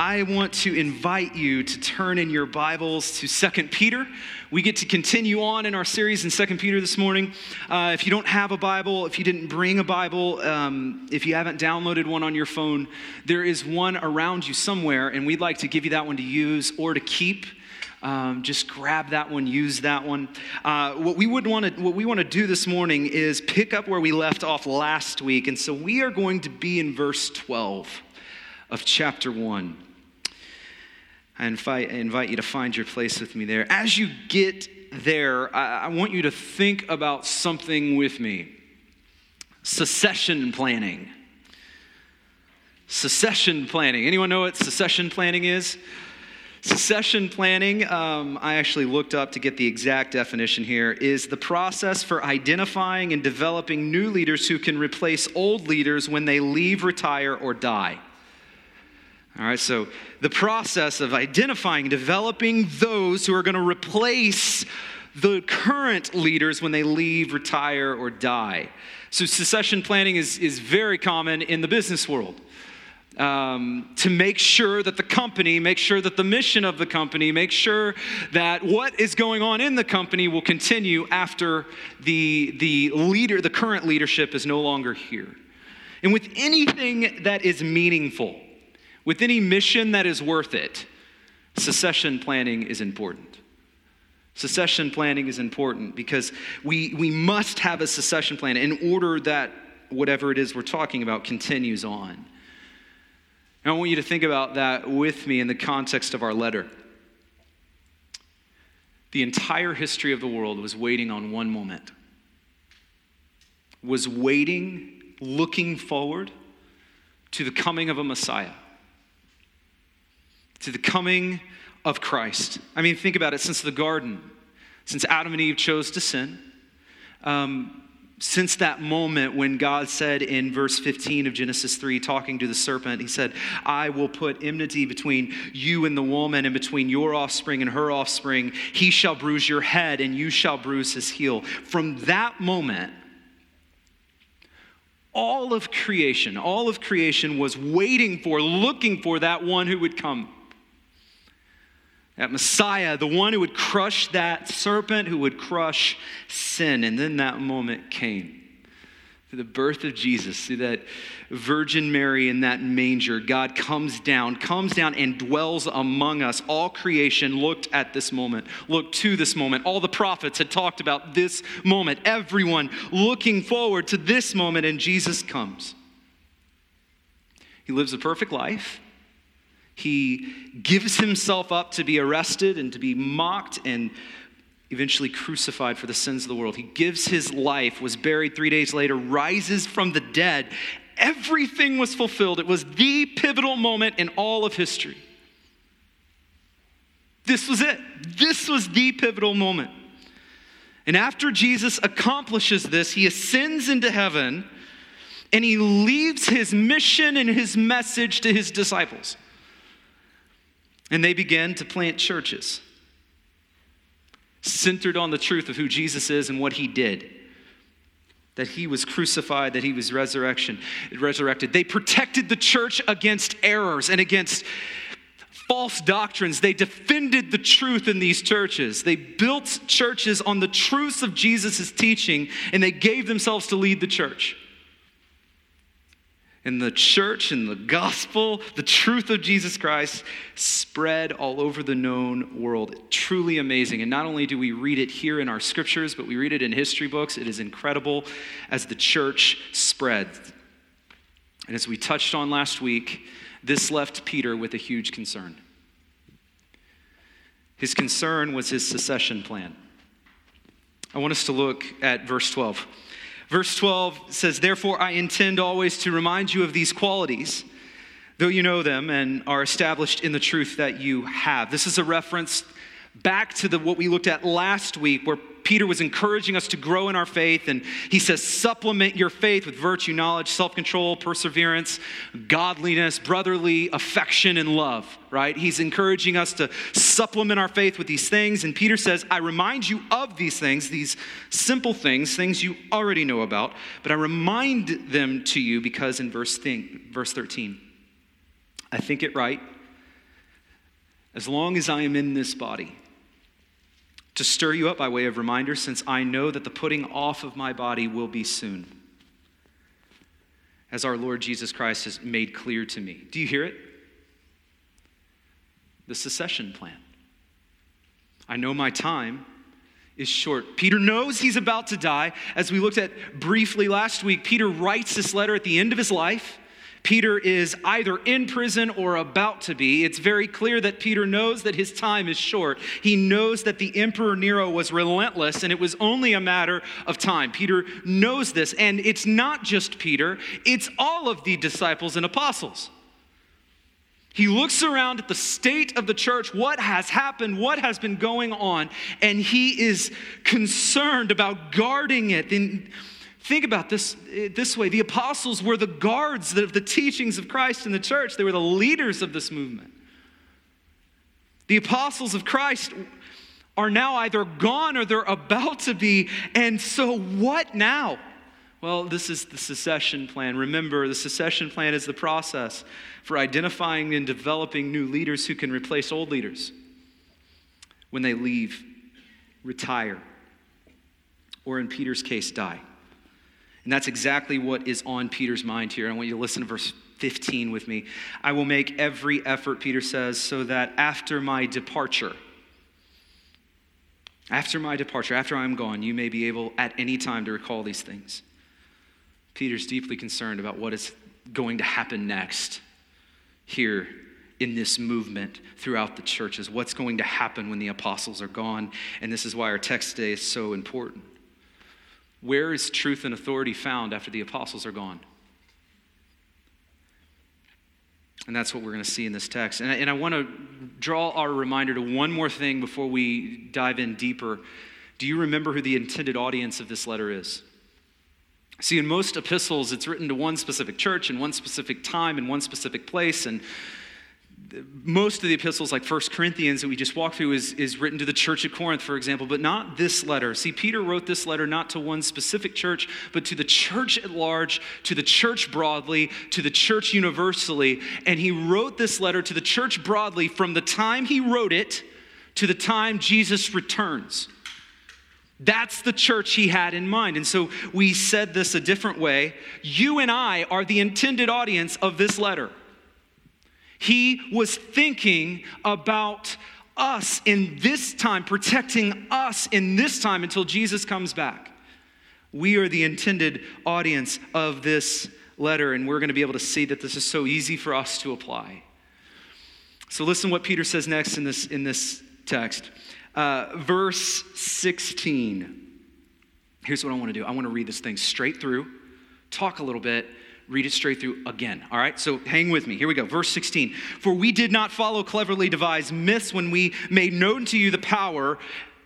I want to invite you to turn in your Bibles to 2 Peter. We get to continue on in our series in 2 Peter this morning. Uh, if you don't have a Bible, if you didn't bring a Bible, um, if you haven't downloaded one on your phone, there is one around you somewhere, and we'd like to give you that one to use or to keep. Um, just grab that one, use that one. Uh, what we would want to, what we want to do this morning is pick up where we left off last week, and so we are going to be in verse 12 of chapter 1. I invite, I invite you to find your place with me there. As you get there, I, I want you to think about something with me succession planning. Succession planning. Anyone know what succession planning is? Succession planning, um, I actually looked up to get the exact definition here, is the process for identifying and developing new leaders who can replace old leaders when they leave, retire, or die. All right, so the process of identifying, developing those who are going to replace the current leaders when they leave, retire, or die. So, succession planning is, is very common in the business world. Um, to make sure that the company, make sure that the mission of the company, make sure that what is going on in the company will continue after the, the leader, the current leadership is no longer here. And with anything that is meaningful, with any mission that is worth it, succession planning is important. Succession planning is important because we, we must have a succession plan in order that whatever it is we're talking about continues on. And I want you to think about that with me in the context of our letter. The entire history of the world was waiting on one moment, was waiting, looking forward to the coming of a Messiah to the coming of Christ. I mean, think about it since the garden, since Adam and Eve chose to sin, um, since that moment when God said in verse 15 of Genesis 3, talking to the serpent, He said, I will put enmity between you and the woman, and between your offspring and her offspring. He shall bruise your head, and you shall bruise his heel. From that moment, all of creation, all of creation was waiting for, looking for that one who would come that Messiah, the one who would crush that serpent, who would crush sin. And then that moment came. Through the birth of Jesus, through that Virgin Mary in that manger, God comes down, comes down and dwells among us. All creation looked at this moment, looked to this moment. All the prophets had talked about this moment. Everyone looking forward to this moment, and Jesus comes. He lives a perfect life. He gives himself up to be arrested and to be mocked and eventually crucified for the sins of the world. He gives his life, was buried three days later, rises from the dead. Everything was fulfilled. It was the pivotal moment in all of history. This was it. This was the pivotal moment. And after Jesus accomplishes this, he ascends into heaven and he leaves his mission and his message to his disciples. And they began to plant churches centered on the truth of who Jesus is and what he did. That he was crucified, that he was resurrection, resurrected. They protected the church against errors and against false doctrines. They defended the truth in these churches. They built churches on the truths of Jesus' teaching, and they gave themselves to lead the church and the church and the gospel, the truth of Jesus Christ, spread all over the known world. Truly amazing. And not only do we read it here in our scriptures, but we read it in history books. It is incredible as the church spread. And as we touched on last week, this left Peter with a huge concern. His concern was his succession plan. I want us to look at verse 12. Verse 12 says, Therefore, I intend always to remind you of these qualities, though you know them and are established in the truth that you have. This is a reference back to the, what we looked at last week, where Peter was encouraging us to grow in our faith, and he says, supplement your faith with virtue, knowledge, self control, perseverance, godliness, brotherly affection, and love, right? He's encouraging us to supplement our faith with these things. And Peter says, I remind you of these things, these simple things, things you already know about, but I remind them to you because in verse, thing, verse 13, I think it right, as long as I am in this body, to stir you up by way of reminder, since I know that the putting off of my body will be soon, as our Lord Jesus Christ has made clear to me. Do you hear it? The succession plan. I know my time is short. Peter knows he's about to die. As we looked at briefly last week, Peter writes this letter at the end of his life. Peter is either in prison or about to be. It's very clear that Peter knows that his time is short. He knows that the Emperor Nero was relentless and it was only a matter of time. Peter knows this, and it's not just Peter, it's all of the disciples and apostles. He looks around at the state of the church, what has happened, what has been going on, and he is concerned about guarding it. And Think about this eh, this way the apostles were the guards of the teachings of Christ in the church, they were the leaders of this movement. The apostles of Christ are now either gone or they're about to be. And so, what now? Well, this is the succession plan. Remember, the succession plan is the process for identifying and developing new leaders who can replace old leaders when they leave, retire, or in Peter's case, die. And that's exactly what is on Peter's mind here. I want you to listen to verse 15 with me. I will make every effort, Peter says, so that after my departure, after my departure, after I'm gone, you may be able at any time to recall these things. Peter's deeply concerned about what is going to happen next here in this movement throughout the churches. What's going to happen when the apostles are gone? And this is why our text today is so important. Where is truth and authority found after the apostles are gone? And that's what we're going to see in this text. And I, and I want to draw our reminder to one more thing before we dive in deeper. Do you remember who the intended audience of this letter is? See, in most epistles, it's written to one specific church in one specific time in one specific place. And most of the epistles, like First Corinthians that we just walked through, is, is written to the church at Corinth, for example, but not this letter. See, Peter wrote this letter not to one specific church, but to the church at large, to the church broadly, to the church universally. And he wrote this letter to the church broadly from the time he wrote it to the time Jesus returns. That's the church he had in mind. And so we said this a different way. You and I are the intended audience of this letter. He was thinking about us in this time, protecting us in this time until Jesus comes back. We are the intended audience of this letter, and we're going to be able to see that this is so easy for us to apply. So, listen what Peter says next in this, in this text. Uh, verse 16. Here's what I want to do I want to read this thing straight through, talk a little bit, read it straight through again. All right, so hang with me. Here we go. Verse 16. For we did not follow cleverly devised myths when we made known to you the power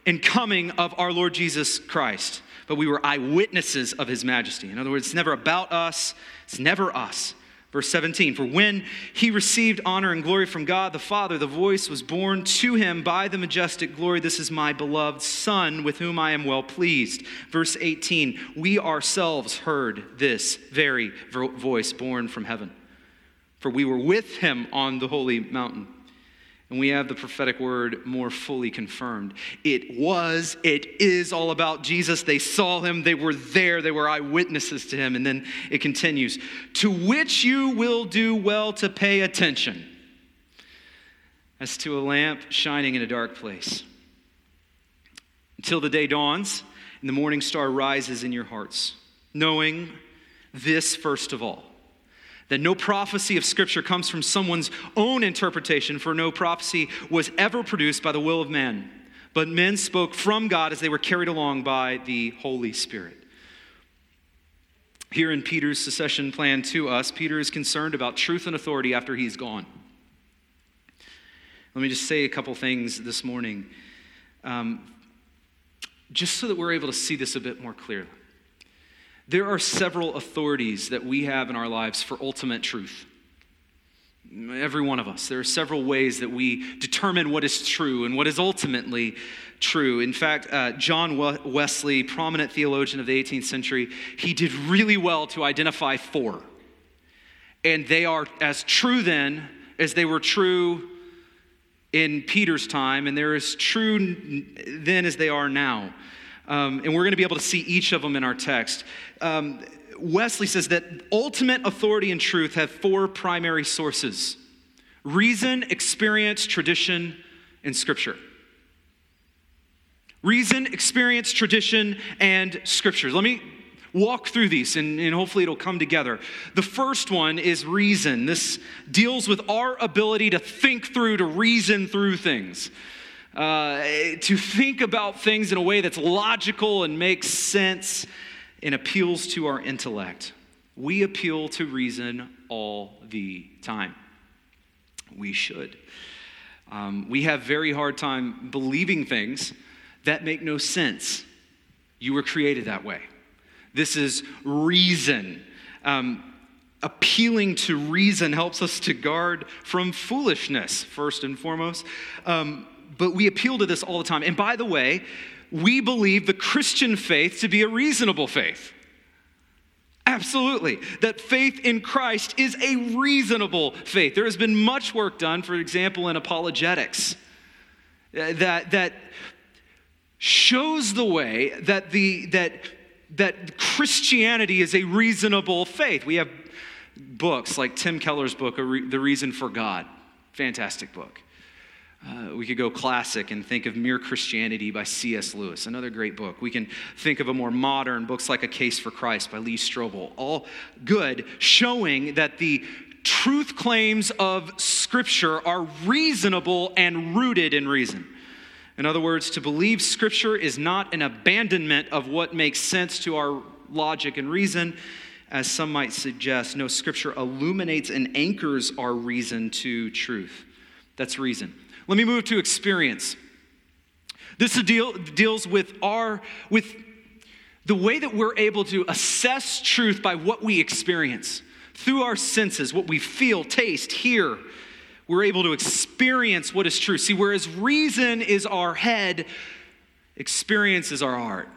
and coming of our Lord Jesus Christ, but we were eyewitnesses of his majesty. In other words, it's never about us, it's never us. Verse 17, for when he received honor and glory from God the Father, the voice was borne to him by the majestic glory This is my beloved Son, with whom I am well pleased. Verse 18, we ourselves heard this very voice born from heaven, for we were with him on the holy mountain and we have the prophetic word more fully confirmed. It was, it is all about Jesus. They saw him, they were there, they were eyewitnesses to him. And then it continues to which you will do well to pay attention, as to a lamp shining in a dark place, until the day dawns and the morning star rises in your hearts, knowing this first of all that no prophecy of Scripture comes from someone's own interpretation, for no prophecy was ever produced by the will of man, but men spoke from God as they were carried along by the Holy Spirit. Here in Peter's succession plan to us, Peter is concerned about truth and authority after he's gone. Let me just say a couple things this morning. Um, just so that we're able to see this a bit more clearly. There are several authorities that we have in our lives for ultimate truth. Every one of us. There are several ways that we determine what is true and what is ultimately true. In fact, uh, John Wesley, prominent theologian of the 18th century, he did really well to identify four. And they are as true then as they were true in Peter's time, and they're as true then as they are now. Um, and we're going to be able to see each of them in our text. Um, Wesley says that ultimate authority and truth have four primary sources reason, experience, tradition, and scripture. Reason, experience, tradition, and scriptures. Let me walk through these and, and, hopefully it'll come together. The first one is reason. This deals with our ability to think through, to reason through things uh, to think about things in a way that's logical and makes sense and appeals to our intellect. We appeal to reason all the time. We should. Um, we have very hard time believing things that make no sense. You were created that way. This is reason. Um, appealing to reason helps us to guard from foolishness, first and foremost. Um, but we appeal to this all the time. And by the way, we believe the Christian faith to be a reasonable faith. Absolutely. That faith in Christ is a reasonable faith. There has been much work done, for example, in apologetics, uh, that, that shows the way that, the, that, that Christianity is a reasonable faith. We have books like Tim Keller's book, The Reason for God. Fantastic book. Uh, we could go classic and think of Mere Christianity by C.S. Lewis, another great book. We can think of a more modern books like A Case for Christ by Lee Strobel, all good, showing that the truth claims of Scripture are reasonable and rooted in reason. In other words, to believe Scripture is not an abandonment of what makes sense to our logic and reason, as some might suggest. No, Scripture illuminates and anchors our reason to truth. That's reason. Let me move to experience. This deal, deals with our with the way that we're able to assess truth by what we experience through our senses, what we feel, taste, hear. We're able to experience what is true. See, whereas reason is our head, experience is our heart.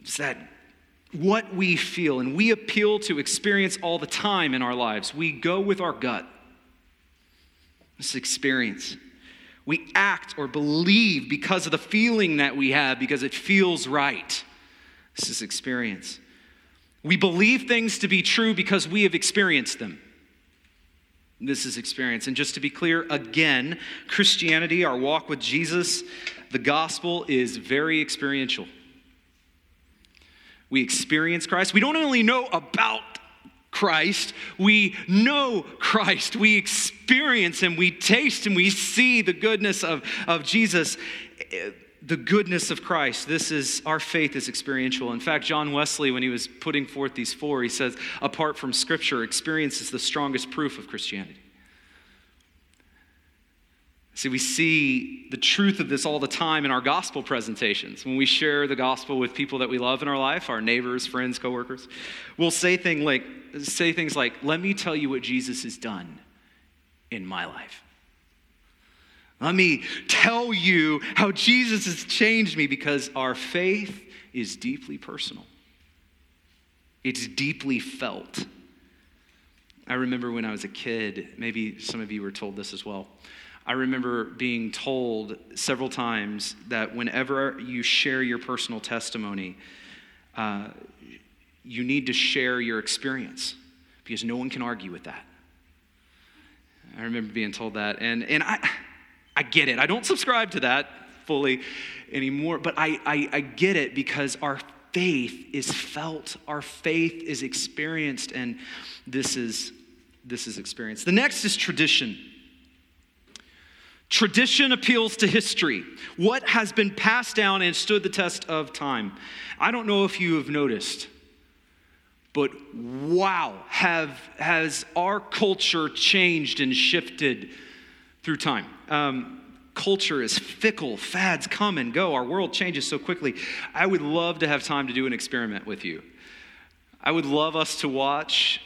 It's that what we feel, and we appeal to experience all the time in our lives. We go with our gut. This experience. We act or believe because of the feeling that we have, because it feels right. This is experience. We believe things to be true because we have experienced them. This is experience. And just to be clear, again, Christianity, our walk with Jesus, the gospel is very experiential. We experience Christ. We don't only know about Christ, we know Christ, we experience Him, we taste Him, we see the goodness of, of Jesus, the goodness of Christ. This is our faith is experiential. In fact, John Wesley, when he was putting forth these four, he says, apart from Scripture, experience is the strongest proof of Christianity. See, we see the truth of this all the time in our gospel presentations. When we share the gospel with people that we love in our life, our neighbors, friends, coworkers, we'll say, thing like, say things like, Let me tell you what Jesus has done in my life. Let me tell you how Jesus has changed me because our faith is deeply personal, it's deeply felt. I remember when I was a kid, maybe some of you were told this as well. I remember being told several times that whenever you share your personal testimony, uh, you need to share your experience because no one can argue with that. I remember being told that, and, and I, I get it. I don't subscribe to that fully anymore, but I, I, I get it because our faith is felt, our faith is experienced, and this is, this is experienced. The next is tradition. Tradition appeals to history, what has been passed down and stood the test of time. I don't know if you have noticed, but wow, have, has our culture changed and shifted through time? Um, culture is fickle, fads come and go, our world changes so quickly. I would love to have time to do an experiment with you. I would love us to watch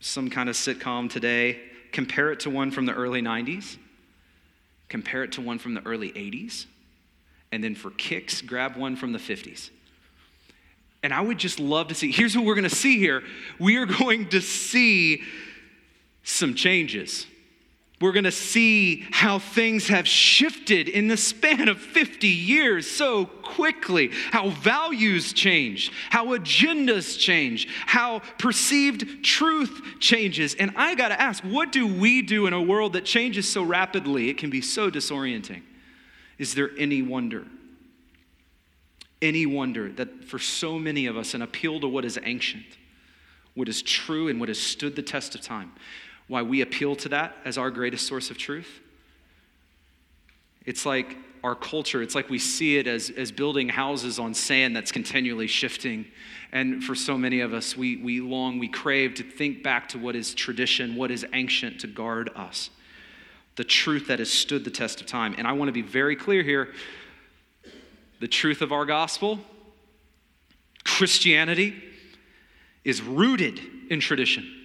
some kind of sitcom today, compare it to one from the early 90s, compare it to one from the early 80s, and then for kicks, grab one from the 50s. And I would just love to see. Here's what we're going to see here we are going to see some changes. We're going to see how things have shifted in the span of 50 years so quickly, how values change, how agendas change, how perceived truth changes. And I got to ask, what do we do in a world that changes so rapidly? It can be so disorienting. Is there any wonder? Any wonder that for so many of us, an appeal to what is ancient, what is true, and what has stood the test of time, why we appeal to that as our greatest source of truth? It's like our culture, it's like we see it as, as building houses on sand that's continually shifting. And for so many of us, we, we long, we crave to think back to what is tradition, what is ancient to guard us, the truth that has stood the test of time. And I want to be very clear here the truth of our gospel, Christianity, is rooted in tradition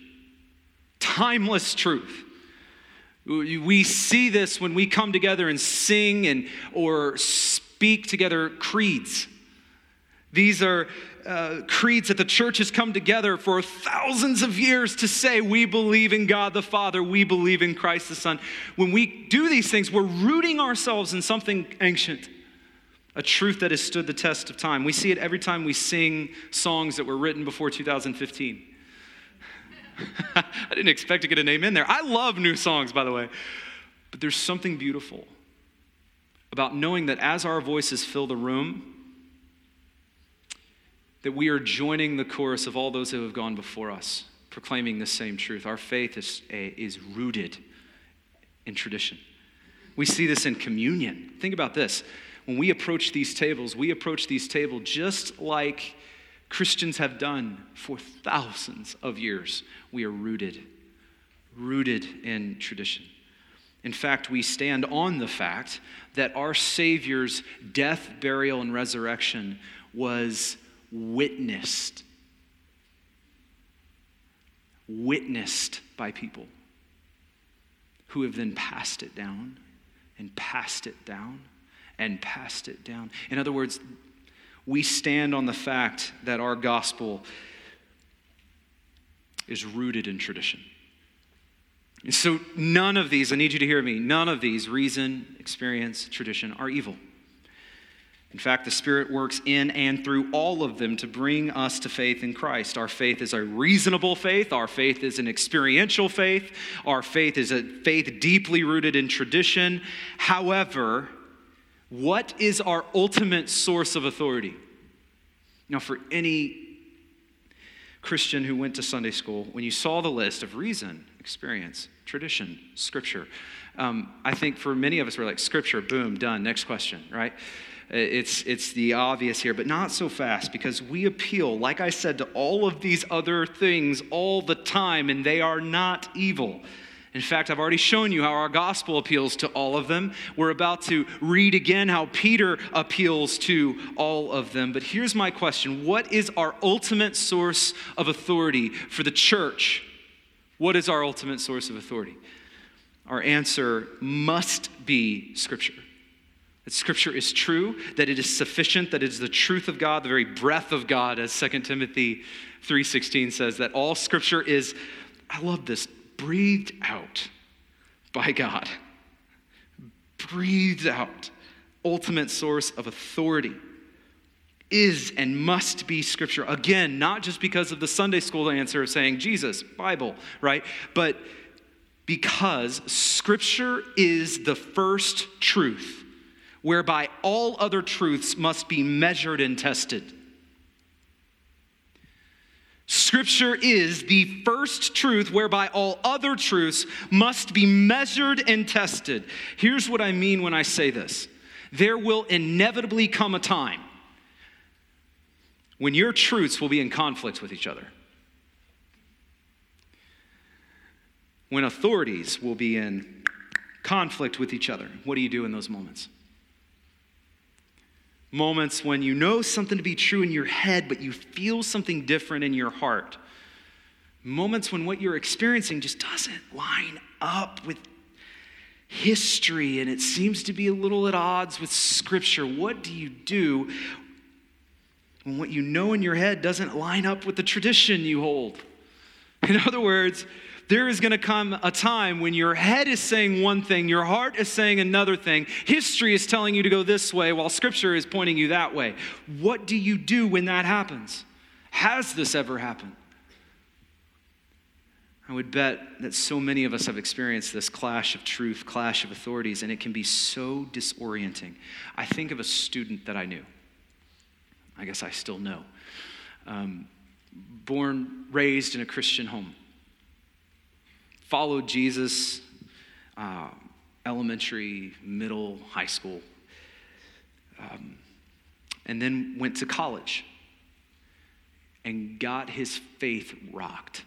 timeless truth. We see this when we come together and sing and or speak together creeds. These are uh, creeds that the church has come together for thousands of years to say we believe in God the Father, we believe in Christ the Son. When we do these things, we're rooting ourselves in something ancient, a truth that has stood the test of time. We see it every time we sing songs that were written before 2015. I didn't expect to get a name in there. I love new songs, by the way. But there's something beautiful about knowing that as our voices fill the room, that we are joining the chorus of all those who have gone before us, proclaiming the same truth. Our faith is, is rooted in tradition. We see this in communion. Think about this. When we approach these tables, we approach these tables just like Christians have done for thousands of years. We are rooted, rooted in tradition. In fact, we stand on the fact that our Savior's death, burial, and resurrection was witnessed. Witnessed by people who have then passed it down and passed it down and passed it down. In other words, we stand on the fact that our gospel is rooted in tradition. And so, none of these, I need you to hear me, none of these, reason, experience, tradition, are evil. In fact, the Spirit works in and through all of them to bring us to faith in Christ. Our faith is a reasonable faith. Our faith is an experiential faith. Our faith is a faith deeply rooted in tradition. However, what is our ultimate source of authority? Now, for any Christian who went to Sunday school, when you saw the list of reason, experience, tradition, scripture, um, I think for many of us, we're like, scripture, boom, done, next question, right? It's, it's the obvious here, but not so fast because we appeal, like I said, to all of these other things all the time, and they are not evil. In fact, I've already shown you how our gospel appeals to all of them. We're about to read again how Peter appeals to all of them. But here's my question What is our ultimate source of authority for the church? What is our ultimate source of authority? Our answer must be Scripture. That Scripture is true, that it is sufficient, that it is the truth of God, the very breath of God, as 2 Timothy 3.16 says, that all Scripture is, I love this, breathed out by God. Breathed out. Ultimate source of authority is and must be Scripture. Again, not just because of the Sunday school answer of saying Jesus, Bible, right? But because Scripture is the first truth whereby all other truths must be measured and tested. Scripture is the first truth whereby all other truths must be measured and tested. Here's what I mean when I say this there will inevitably come a time when your truths will be in conflict with each other, when authorities will be in conflict with each other. What do you do in those moments? Moments when you know something to be true in your head, but you feel something different in your heart. Moments when what you're experiencing just doesn't line up with history and it seems to be a little at odds with Scripture. What do you do when what you know in your head doesn't line up with the tradition you hold? In other words, there is going to come a time when your head is saying one thing, your heart is saying another thing. History is telling you to go this way while scripture is pointing you that way. What do you do when that happens? Has this ever happened? I would bet that so many of us have experienced this clash of truth, clash of authorities, and it can be so disorienting. I think of a student that I knew. I guess I still know. Um, born, raised in a Christian home followed Jesus uh, elementary, middle, high school, um, and then went to college and got his faith rocked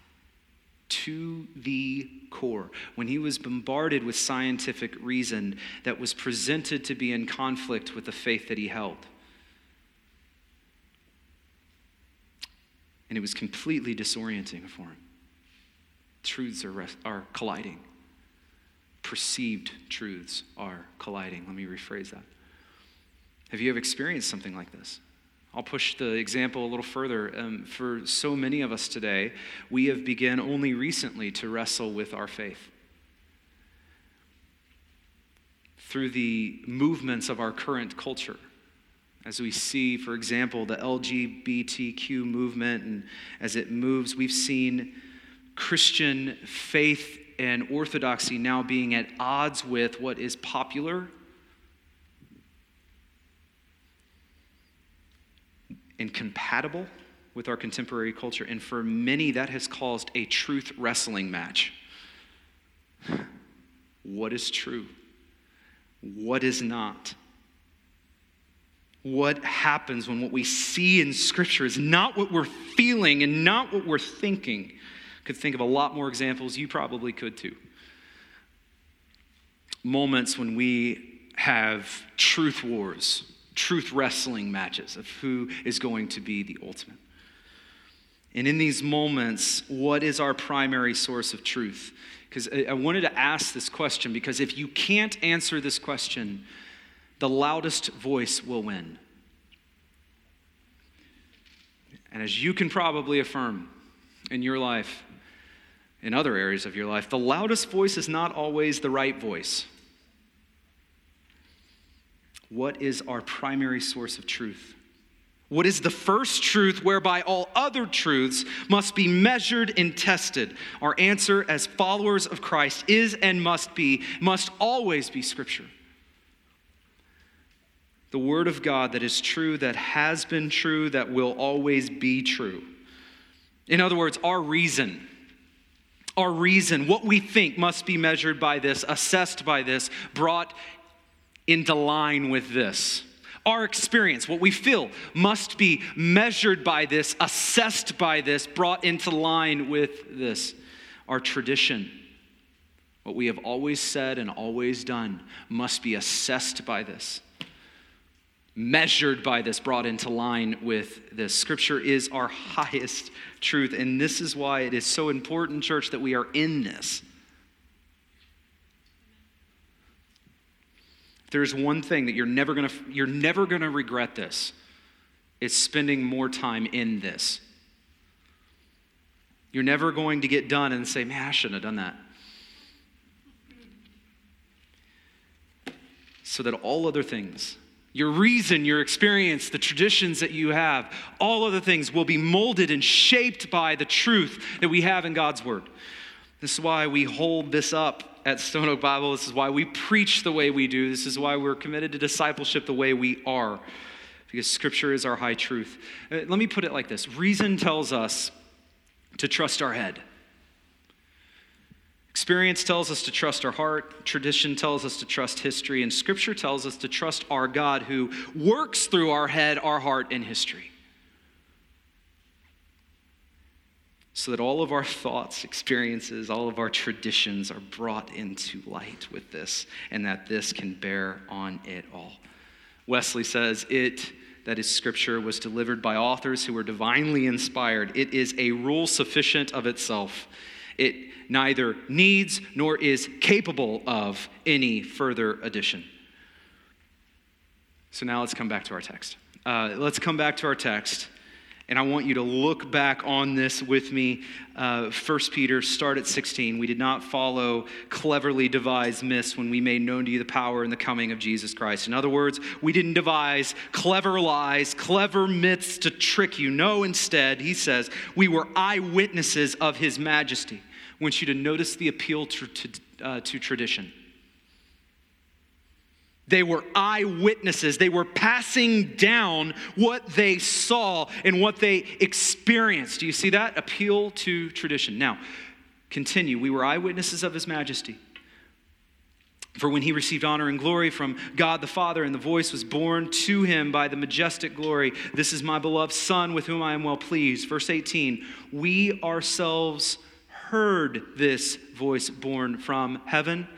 to the core when he was bombarded with scientific reason that was presented to be in conflict with the faith that he held. And it was completely disorienting for him truths are, are colliding. Perceived truths are colliding. Let me rephrase that. Have you ever experienced something like this? I'll push the example a little further. Um, for so many of us today, we have begun only recently to wrestle with our faith. Through the movements of our current culture, as we see, for example, the LGBTQ movement, and as it moves, we've seen Christian faith and orthodoxy now being at odds with what is popular and compatible with our contemporary culture. And for many, that has caused a truth wrestling match. What is true? What is not? What happens when what we see in Scripture is not what we're feeling and not what we're thinking? Could think of a lot more examples. You probably could too. Moments when we have truth wars, truth wrestling matches of who is going to be the ultimate. And in these moments, what is our primary source of truth? Because I wanted to ask this question because if you can't answer this question, the loudest voice will win. And as you can probably affirm in your life, in other areas of your life, the loudest voice is not always the right voice. What is our primary source of truth? What is the first truth whereby all other truths must be measured and tested? Our answer as followers of Christ is and must be, must always be Scripture. The Word of God that is true, that has been true, that will always be true. In other words, our reason our reason, what we think, must be measured by this, assessed by this, brought into line with this. Our experience, what we feel, must be measured by this, assessed by this, brought into line with this. Our tradition, what we have always said and always done, must be assessed by this measured by this, brought into line with this. Scripture is our highest truth, and this is why it is so important, church, that we are in this. there's one thing that you're never going to you're never to regret this. It's spending more time in this. You're never going to get done and say, "Man, I shouldn't have done that." So that all other things your reason, your experience, the traditions that you have, all other things will be molded and shaped by the truth that we have in God's Word. This is why we hold this up at Stone Oak Bible. This is why we preach the way we do. This is why we're committed to discipleship the way we are, because Scripture is our high truth. Uh, let me put it like this Reason tells us to trust our head. Experience tells us to trust our heart, tradition tells us to trust history, and scripture tells us to trust our God who works through our head, our heart, and history. so that all of our thoughts, experiences, all of our traditions are brought into light with this, and that this can bear on it all. Wesley says, It, that is Scripture, was delivered by authors who were divinely inspired. It is a rule sufficient of itself. It neither needs nor is capable of any further addition. So now let's come back to our text. Uh, let's come back to our text and I want you to look back on this with me. Uh, 1 Peter, start at 16. We did not follow cleverly devised myths when we made known to you the power and the coming of Jesus Christ. In other words, we didn't devise clever lies, clever myths to trick you. No, instead, he says, we were eyewitnesses of his majesty. I want you to notice the appeal to, to, uh, to tradition. They were eyewitnesses. They were passing down what they saw and what they experienced. Do you see that? Appeal to tradition. Now, continue. We were eyewitnesses of His majesty. For when he received honor and glory from God the Father, and the voice was borne to him by the majestic glory, This is my beloved Son with whom I am well pleased. Verse 18, we ourselves heard this voice born from heaven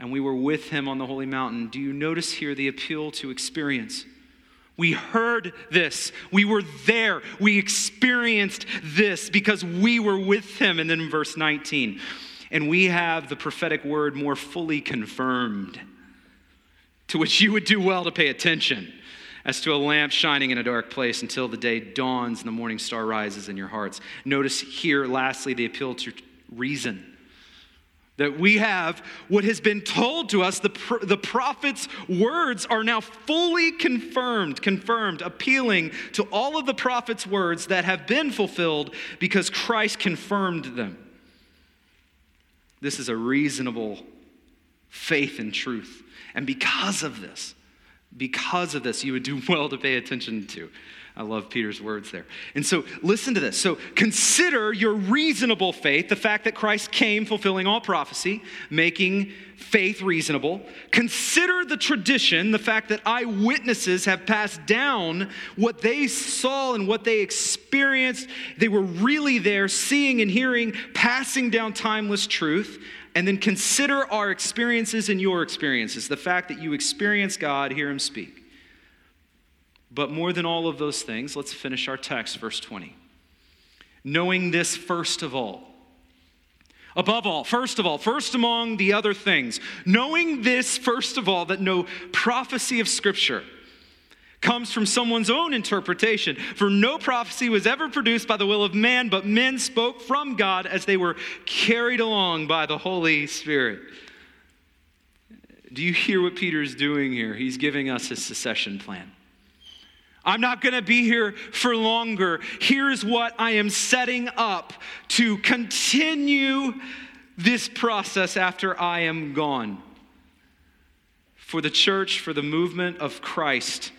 and we were with him on the holy mountain. Do you notice here the appeal to experience? We heard this. We were there. We experienced this because we were with him. And then verse 19, and we have the prophetic word more fully confirmed, to which you would do well to pay attention, as to a lamp shining in a dark place until the day dawns and the morning star rises in your hearts. Notice here, lastly, the appeal to reason that we have what has been told to us. The, the prophet's words are now fully confirmed, confirmed, appealing to all of the prophet's words that have been fulfilled because Christ confirmed them. This is a reasonable faith and truth. And because of this, because of this, you would do well to pay attention to. I love Peter's words there. And so listen to this. So consider your reasonable faith, the fact that Christ came fulfilling all prophecy, making faith reasonable. Consider the tradition, the fact that eyewitnesses have passed down what they saw and what they experienced. They were really there, seeing and hearing, passing down timeless truth. And then consider our experiences and your experiences, the fact that you experience God, hear Him speak. But more than all of those things, let's finish our text, verse 20. Knowing this first of all, Above all, first of all, first among the other things, knowing this, first of all, that no prophecy of Scripture comes from someone's own interpretation. For no prophecy was ever produced by the will of man, but men spoke from God as they were carried along by the Holy Spirit. Do you hear what Peter's doing here? He's giving us his succession plan. I'm not going to be here for longer. Here's what I am setting up to continue this process after I am gone. For the church, for the movement of Christ,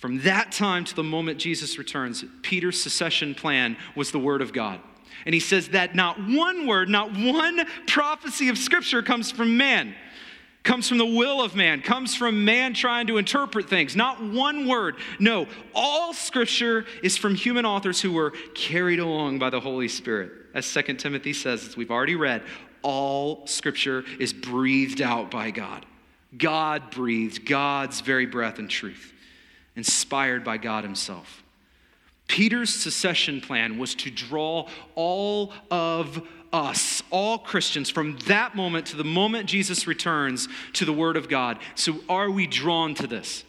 from that time to the moment Jesus returns, Peter's succession plan was the Word of God. And he says that not one word, not one prophecy of Scripture comes from man comes from the will of man, comes from man trying to interpret things. Not one word. No, all scripture is from human authors who were carried along by the Holy Spirit. As 2 Timothy says, as we've already read, all scripture is breathed out by God. God breathed, God's very breath and truth, inspired by God Himself. Peter's succession plan was to draw all of us, all Christians, from that moment to the moment Jesus returns to the Word of God. So, are we drawn to this?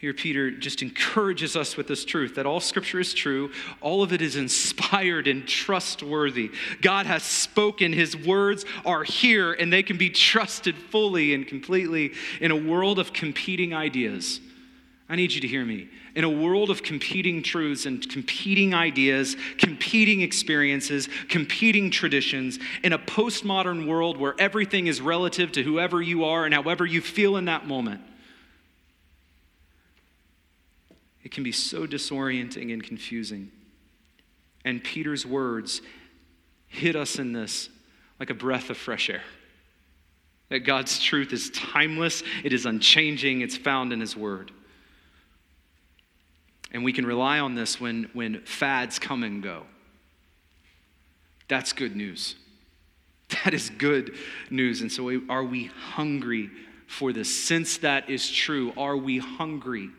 Here, Peter just encourages us with this truth that all scripture is true, all of it is inspired and trustworthy. God has spoken, his words are here, and they can be trusted fully and completely in a world of competing ideas. I need you to hear me in a world of competing truths and competing ideas, competing experiences, competing traditions, in a postmodern world where everything is relative to whoever you are and however you feel in that moment, it can be so disorienting and confusing. And Peter's words hit us in this like a breath of fresh air. That God's truth is timeless, it is unchanging, it's found in His Word. And we can rely on this when, when fads come and go. That's good news. That is good news. And so, are we hungry for this? Since that is true, are we hungry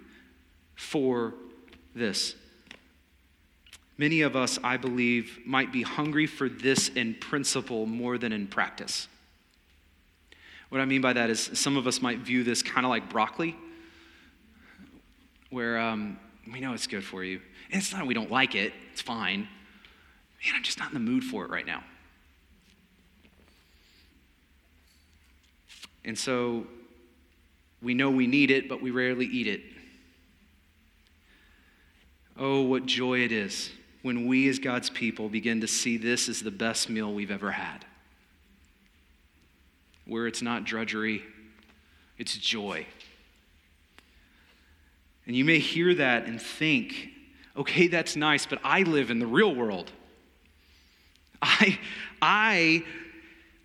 for this? Many of us, I believe, might be hungry for this in principle more than in practice. What I mean by that is some of us might view this kind of like broccoli, where um, we know it's good for you. And it's not we don't like it, it's fine. Man, I'm just not in the mood for it right now. And so we know we need it, but we rarely eat it. Oh, what joy it is when we as God's people begin to see this as the best meal we've ever had. Where it's not drudgery, it's joy. And you may hear that and think, okay, that's nice, but I live in the real world. I, I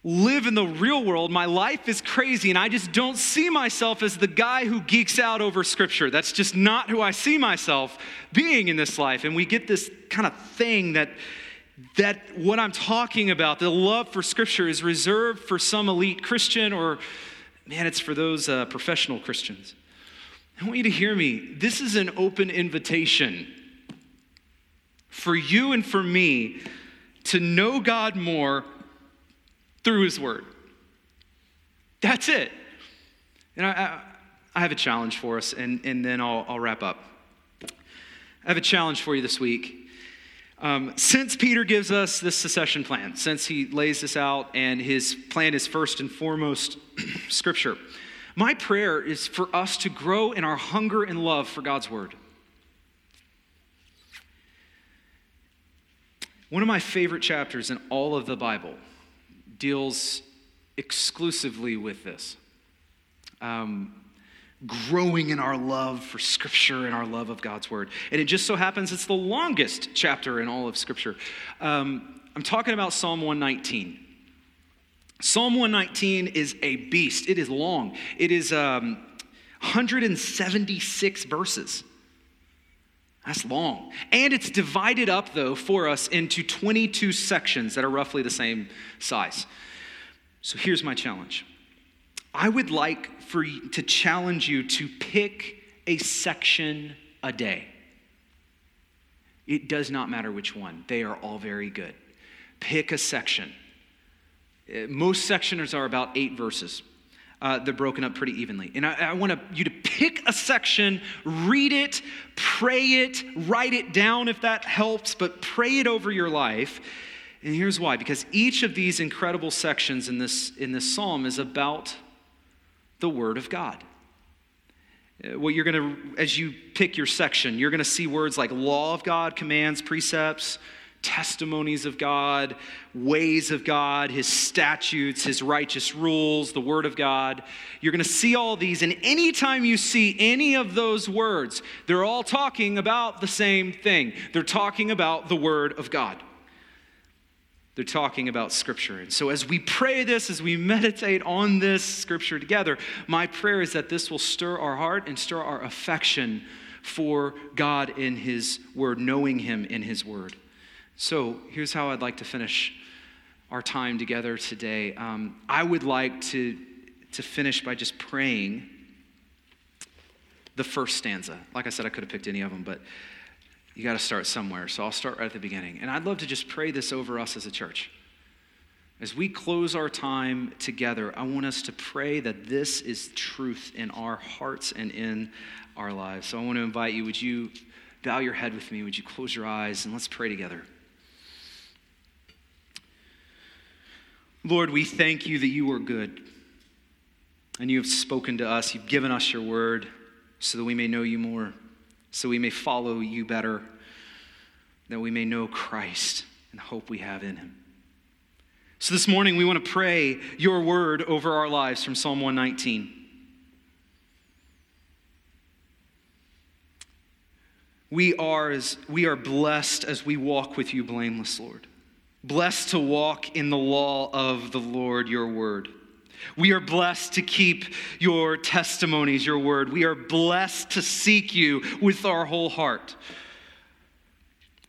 live in the real world. My life is crazy, and I just don't see myself as the guy who geeks out over Scripture. That's just not who I see myself being in this life. And we get this kind of thing that that what I'm talking about, the love for Scripture, is reserved for some elite Christian, or man, it's for those uh, professional Christians. I want you to hear me. This is an open invitation for you and for me to know God more through His Word. That's it. And I, I, have a challenge for us, and, and then I'll, I'll wrap up. I have a challenge for you this week. Um, since Peter gives us this succession plan, since he lays this out, and his plan is first and foremost Scripture, my prayer is for us to grow in our hunger and love for God's Word. One of my favorite chapters in all of the Bible deals exclusively with this. Um, growing in our love for Scripture and our love of God's Word. And it just so happens it's the longest chapter in all of Scripture. Um, I'm talking about Psalm 119. Psalm 119 is a beast. It is long. It is um, 176 verses. That's long. And it's divided up, though, for us into 22 sections that are roughly the same size. So here's my challenge I would like for you to challenge you to pick a section a day. It does not matter which one, they are all very good. Pick a section. Uh, most sectioners are about eight verses. Uh, they're broken up pretty evenly. And I, I want you to pick a section, read it, pray it, write it down if that helps, but pray it over your life. And here's why because each of these incredible sections in this, in this psalm is about the Word of God. Uh, what you're going to, as you pick your section, you're going to see words like law of God, commands, precepts, testimonies of God, ways of God, his statutes, his righteous rules, the word of God. You're going to see all these, and anytime you see any of those words, they're all talking about the same thing. They're talking about the word of God. They're talking about Scripture. And so, as we pray this, as we meditate on this Scripture together, my prayer is that this will stir our heart and stir our affection for God in His Word, knowing Him in His Word. So, here's how I'd like to finish our time together today. Um, I would like to, to finish by just praying the first stanza. Like I said, I could have picked any of them, but you got to start somewhere. So I'll start right at the beginning. And I'd love to just pray this over us as a church. As we close our time together, I want us to pray that this is truth in our hearts and in our lives. So I want to invite you, would you bow your head with me? Would you close your eyes and let's pray together? Lord, we thank you that you are good and you have spoken to us. You've given us your word so that we may know you more so we may follow you better, that we may know Christ and the hope we have in him. So this morning, we want to pray your word over our lives from Psalm 119. We are, as, we are blessed as we walk with you blameless, Lord. Blessed to walk in the law of the Lord, your word. We are blessed to keep your testimonies, your word. We are blessed to seek you with our whole heart.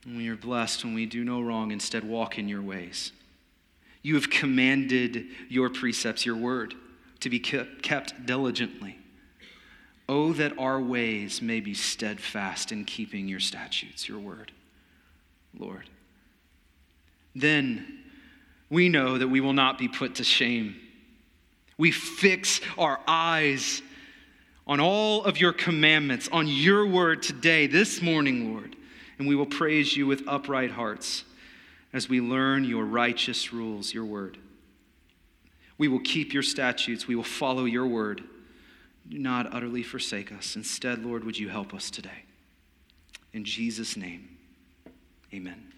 And we are blessed when we do no wrong, instead, walk in your ways. You have commanded your precepts, your word, to be kept diligently. Oh, that our ways may be steadfast in keeping your statutes, your word, Lord. Then we know that we will not be put to shame. We fix our eyes on all of your commandments, on your word today, this morning, Lord, and we will praise you with upright hearts as we learn your righteous rules, your word. We will keep your statutes, we will follow your word. Do not utterly forsake us. Instead, Lord, would you help us today? In Jesus' name, amen.